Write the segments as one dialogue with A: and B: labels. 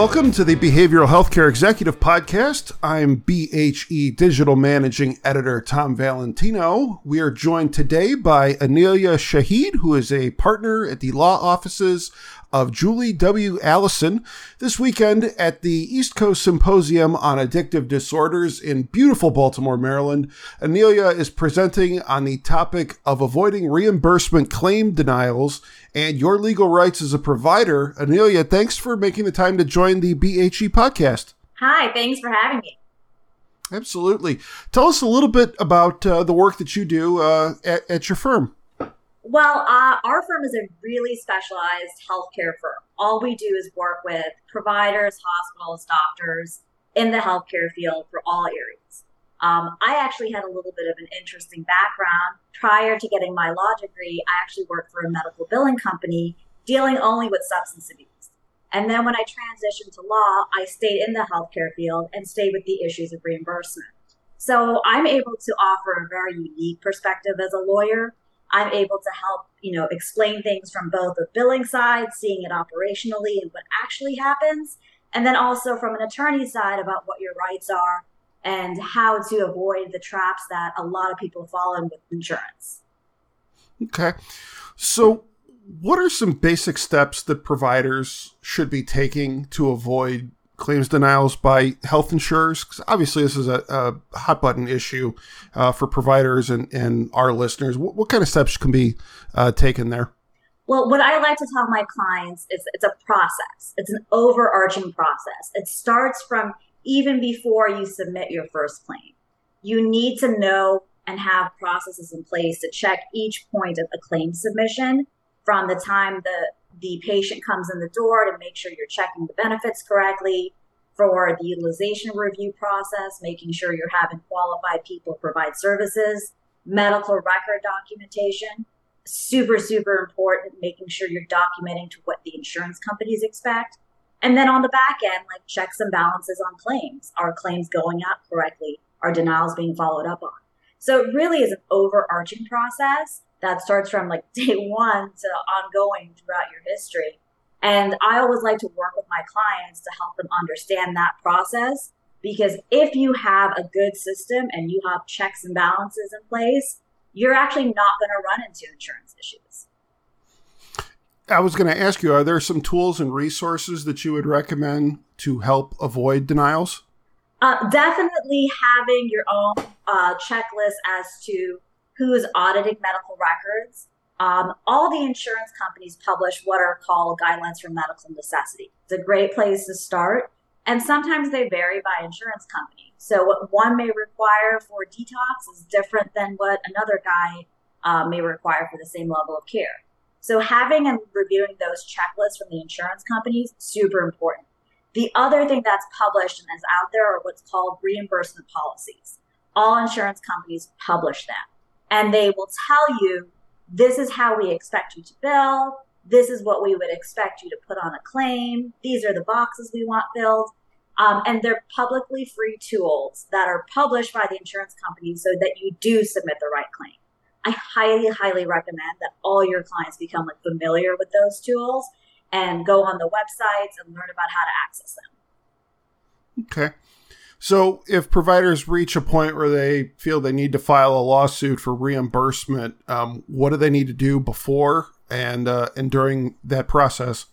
A: Welcome to the Behavioral Healthcare Executive Podcast. I'm BHE Digital Managing Editor Tom Valentino. We are joined today by Anelia Shahid, who is a partner at the law offices of Julie W. Allison this weekend at the East Coast Symposium on Addictive Disorders in beautiful Baltimore, Maryland. Anelia is presenting on the topic of avoiding reimbursement claim denials and your legal rights as a provider. Anelia, thanks for making the time to join the BHE podcast.
B: Hi, thanks for having me.
A: Absolutely. Tell us a little bit about uh, the work that you do uh, at, at your firm.
B: Well, uh, our firm is a really specialized healthcare firm. All we do is work with providers, hospitals, doctors in the healthcare field for all areas. Um, I actually had a little bit of an interesting background. Prior to getting my law degree, I actually worked for a medical billing company dealing only with substance abuse. And then when I transitioned to law, I stayed in the healthcare field and stayed with the issues of reimbursement. So I'm able to offer a very unique perspective as a lawyer I'm able to help, you know, explain things from both the billing side, seeing it operationally and what actually happens, and then also from an attorney side about what your rights are and how to avoid the traps that a lot of people fall in with insurance.
A: Okay. So, what are some basic steps that providers should be taking to avoid claims denials by health insurers? Because obviously, this is a, a hot button issue uh, for providers and, and our listeners. What, what kind of steps can be uh, taken there?
B: Well, what I like to tell my clients is it's a process. It's an overarching process. It starts from even before you submit your first claim. You need to know and have processes in place to check each point of a claim submission from the time the the patient comes in the door to make sure you're checking the benefits correctly for the utilization review process, making sure you're having qualified people provide services, medical record documentation, super, super important, making sure you're documenting to what the insurance companies expect. And then on the back end, like checks and balances on claims. Are claims going out correctly? Are denials being followed up on? So it really is an overarching process that starts from like day one to ongoing throughout your history. And I always like to work with my clients to help them understand that process because if you have a good system and you have checks and balances in place, you're actually not going to run into insurance issues.
A: I was going to ask you, are there some tools and resources that you would recommend to help avoid denials?
B: Uh, definitely having your own uh, checklist as to who's auditing medical records. Um, all the insurance companies publish what are called guidelines for medical necessity. It's a great place to start. And sometimes they vary by insurance company. So what one may require for detox is different than what another guy uh, may require for the same level of care. So having and reviewing those checklists from the insurance companies super important. The other thing that's published and is out there are what's called reimbursement policies. All insurance companies publish them and they will tell you this is how we expect you to bill. This is what we would expect you to put on a claim. These are the boxes we want filled. Um, and they're publicly free tools that are published by the insurance company so that you do submit the right claim. I highly, highly recommend that all your clients become like familiar with those tools and go on the websites and learn about how to access them.
A: Okay. So, if providers reach a point where they feel they need to file a lawsuit for reimbursement, um, what do they need to do before and uh, and during that process?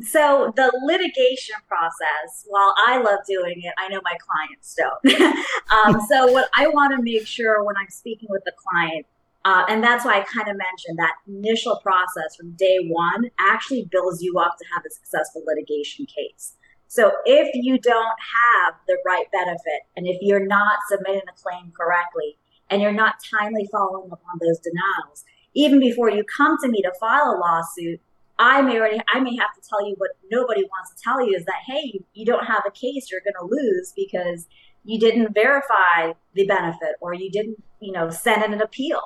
B: So, the litigation process, while I love doing it, I know my clients don't. um, so, what I want to make sure when I'm speaking with the client, uh, and that's why I kind of mentioned that initial process from day one actually builds you up to have a successful litigation case. So if you don't have the right benefit and if you're not submitting the claim correctly and you're not timely following up on those denials, even before you come to me to file a lawsuit, I may already I may have to tell you what nobody wants to tell you is that hey, you, you don't have a case you're going to lose because you didn't verify the benefit or you didn't, you know, send in an appeal.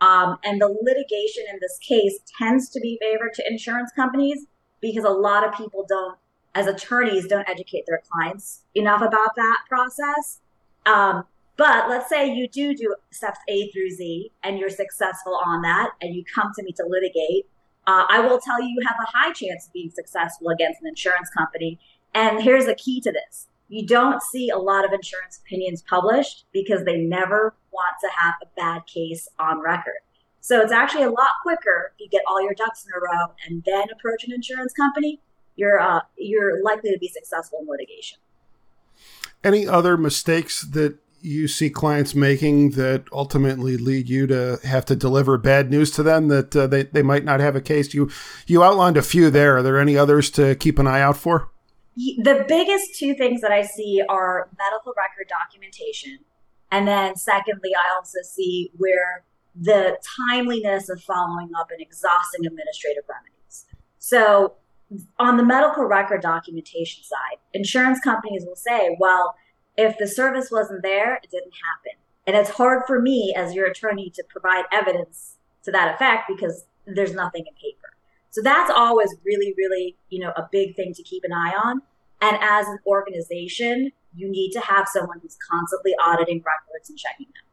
B: Um, and the litigation in this case tends to be favored to insurance companies because a lot of people don't as attorneys don't educate their clients enough about that process. Um, but let's say you do do steps A through Z and you're successful on that and you come to me to litigate. uh, I will tell you, you have a high chance of being successful against an insurance company. And here's the key to this you don't see a lot of insurance opinions published because they never want to have a bad case on record. So it's actually a lot quicker if you get all your ducks in a row and then approach an insurance company. You're uh, you're likely to be successful in litigation.
A: Any other mistakes that you see clients making that ultimately lead you to have to deliver bad news to them that uh, they, they might not have a case? You you outlined a few there. Are there any others to keep an eye out for?
B: The biggest two things that I see are medical record documentation. And then secondly, I also see where the timeliness of following up and exhausting administrative remedies. So on the medical record documentation side, insurance companies will say, well, if the service wasn't there, it didn't happen. And it's hard for me as your attorney to provide evidence to that effect because there's nothing in paper. So that's always really, really, you know, a big thing to keep an eye on. And as an organization, you need to have someone who's constantly auditing records and checking them.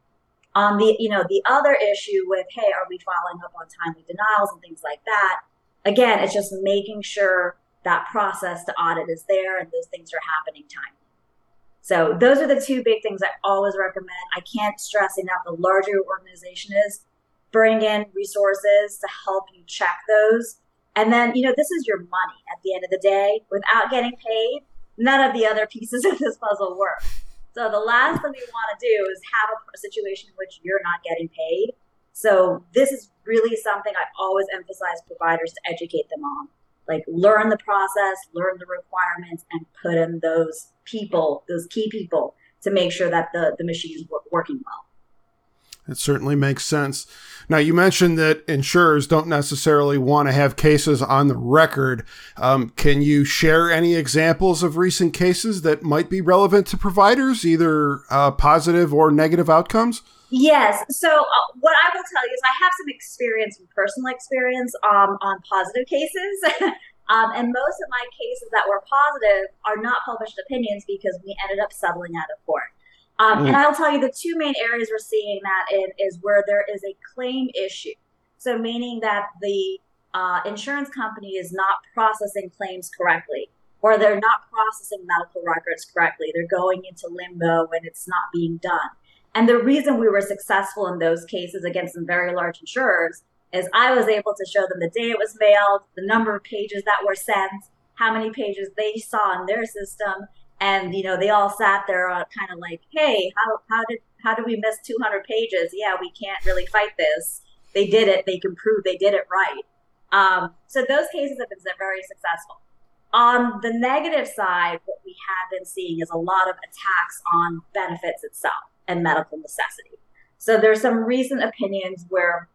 B: On the, you know, the other issue with, hey, are we following up on timely denials and things like that? Again, it's just making sure that process to audit is there and those things are happening timely. So those are the two big things I always recommend. I can't stress enough the larger your organization is, bring in resources to help you check those. And then, you know, this is your money at the end of the day. Without getting paid, none of the other pieces of this puzzle work. So the last thing we want to do is have a situation in which you're not getting paid. So this is really something I always emphasize providers to educate them on like learn the process, learn the requirements, and put in those people, those key people, to make sure that the the machine is working well.
A: It certainly makes sense. Now, you mentioned that insurers don't necessarily want to have cases on the record. Um, can you share any examples of recent cases that might be relevant to providers, either uh, positive or negative outcomes?
B: Yes. So uh, what I will tell you is I have some experience, personal experience um, on positive cases. um, and most of my cases that were positive are not published opinions because we ended up settling out of court. Um, mm. And I'll tell you the two main areas we're seeing that in is where there is a claim issue. So meaning that the uh, insurance company is not processing claims correctly or they're not processing medical records correctly. They're going into limbo when it's not being done. And the reason we were successful in those cases against some very large insurers is I was able to show them the day it was mailed, the number of pages that were sent, how many pages they saw in their system, and you know they all sat there uh, kind of like, "Hey, how how did how did we miss 200 pages? Yeah, we can't really fight this. They did it. They can prove they did it right." Um, so those cases have been very successful. On the negative side, what we have been seeing is a lot of attacks on benefits itself and medical necessity. So there's some recent opinions where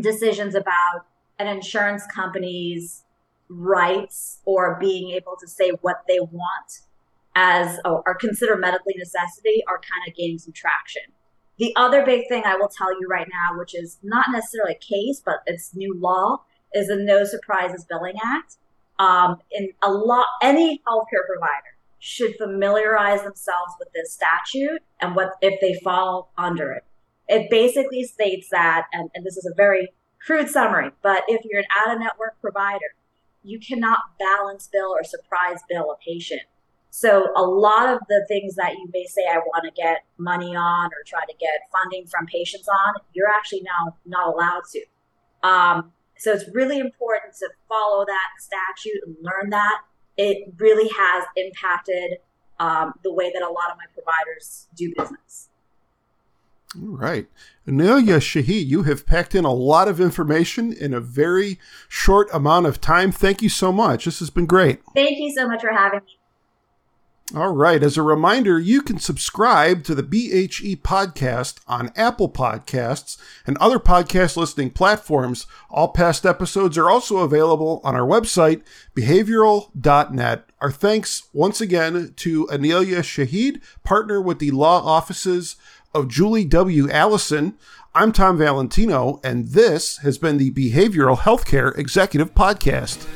B: decisions about an insurance company's rights or being able to say what they want as or, or consider medically necessity are kind of gaining some traction. The other big thing I will tell you right now, which is not necessarily a case, but it's new law, is the No Surprises Billing Act. Um, in a lot, any healthcare provider should familiarize themselves with this statute and what if they fall under it. It basically states that, and, and this is a very crude summary, but if you're an out of network provider, you cannot balance bill or surprise bill a patient. So a lot of the things that you may say I want to get money on or try to get funding from patients on, you're actually now not allowed to. Um, so it's really important to follow that statute and learn that it really has impacted um, the way that a lot of my providers do business.
A: All right. Anelia Shahid, you have packed in a lot of information in a very short amount of time. Thank you so much. This has been great.
B: Thank you so much for having me.
A: All right. As a reminder, you can subscribe to the BHE podcast on Apple Podcasts and other podcast listening platforms. All past episodes are also available on our website, behavioral.net. Our thanks once again to Anelia Shahid, partner with the law offices of Julie W. Allison. I'm Tom Valentino, and this has been the Behavioral Healthcare Executive Podcast.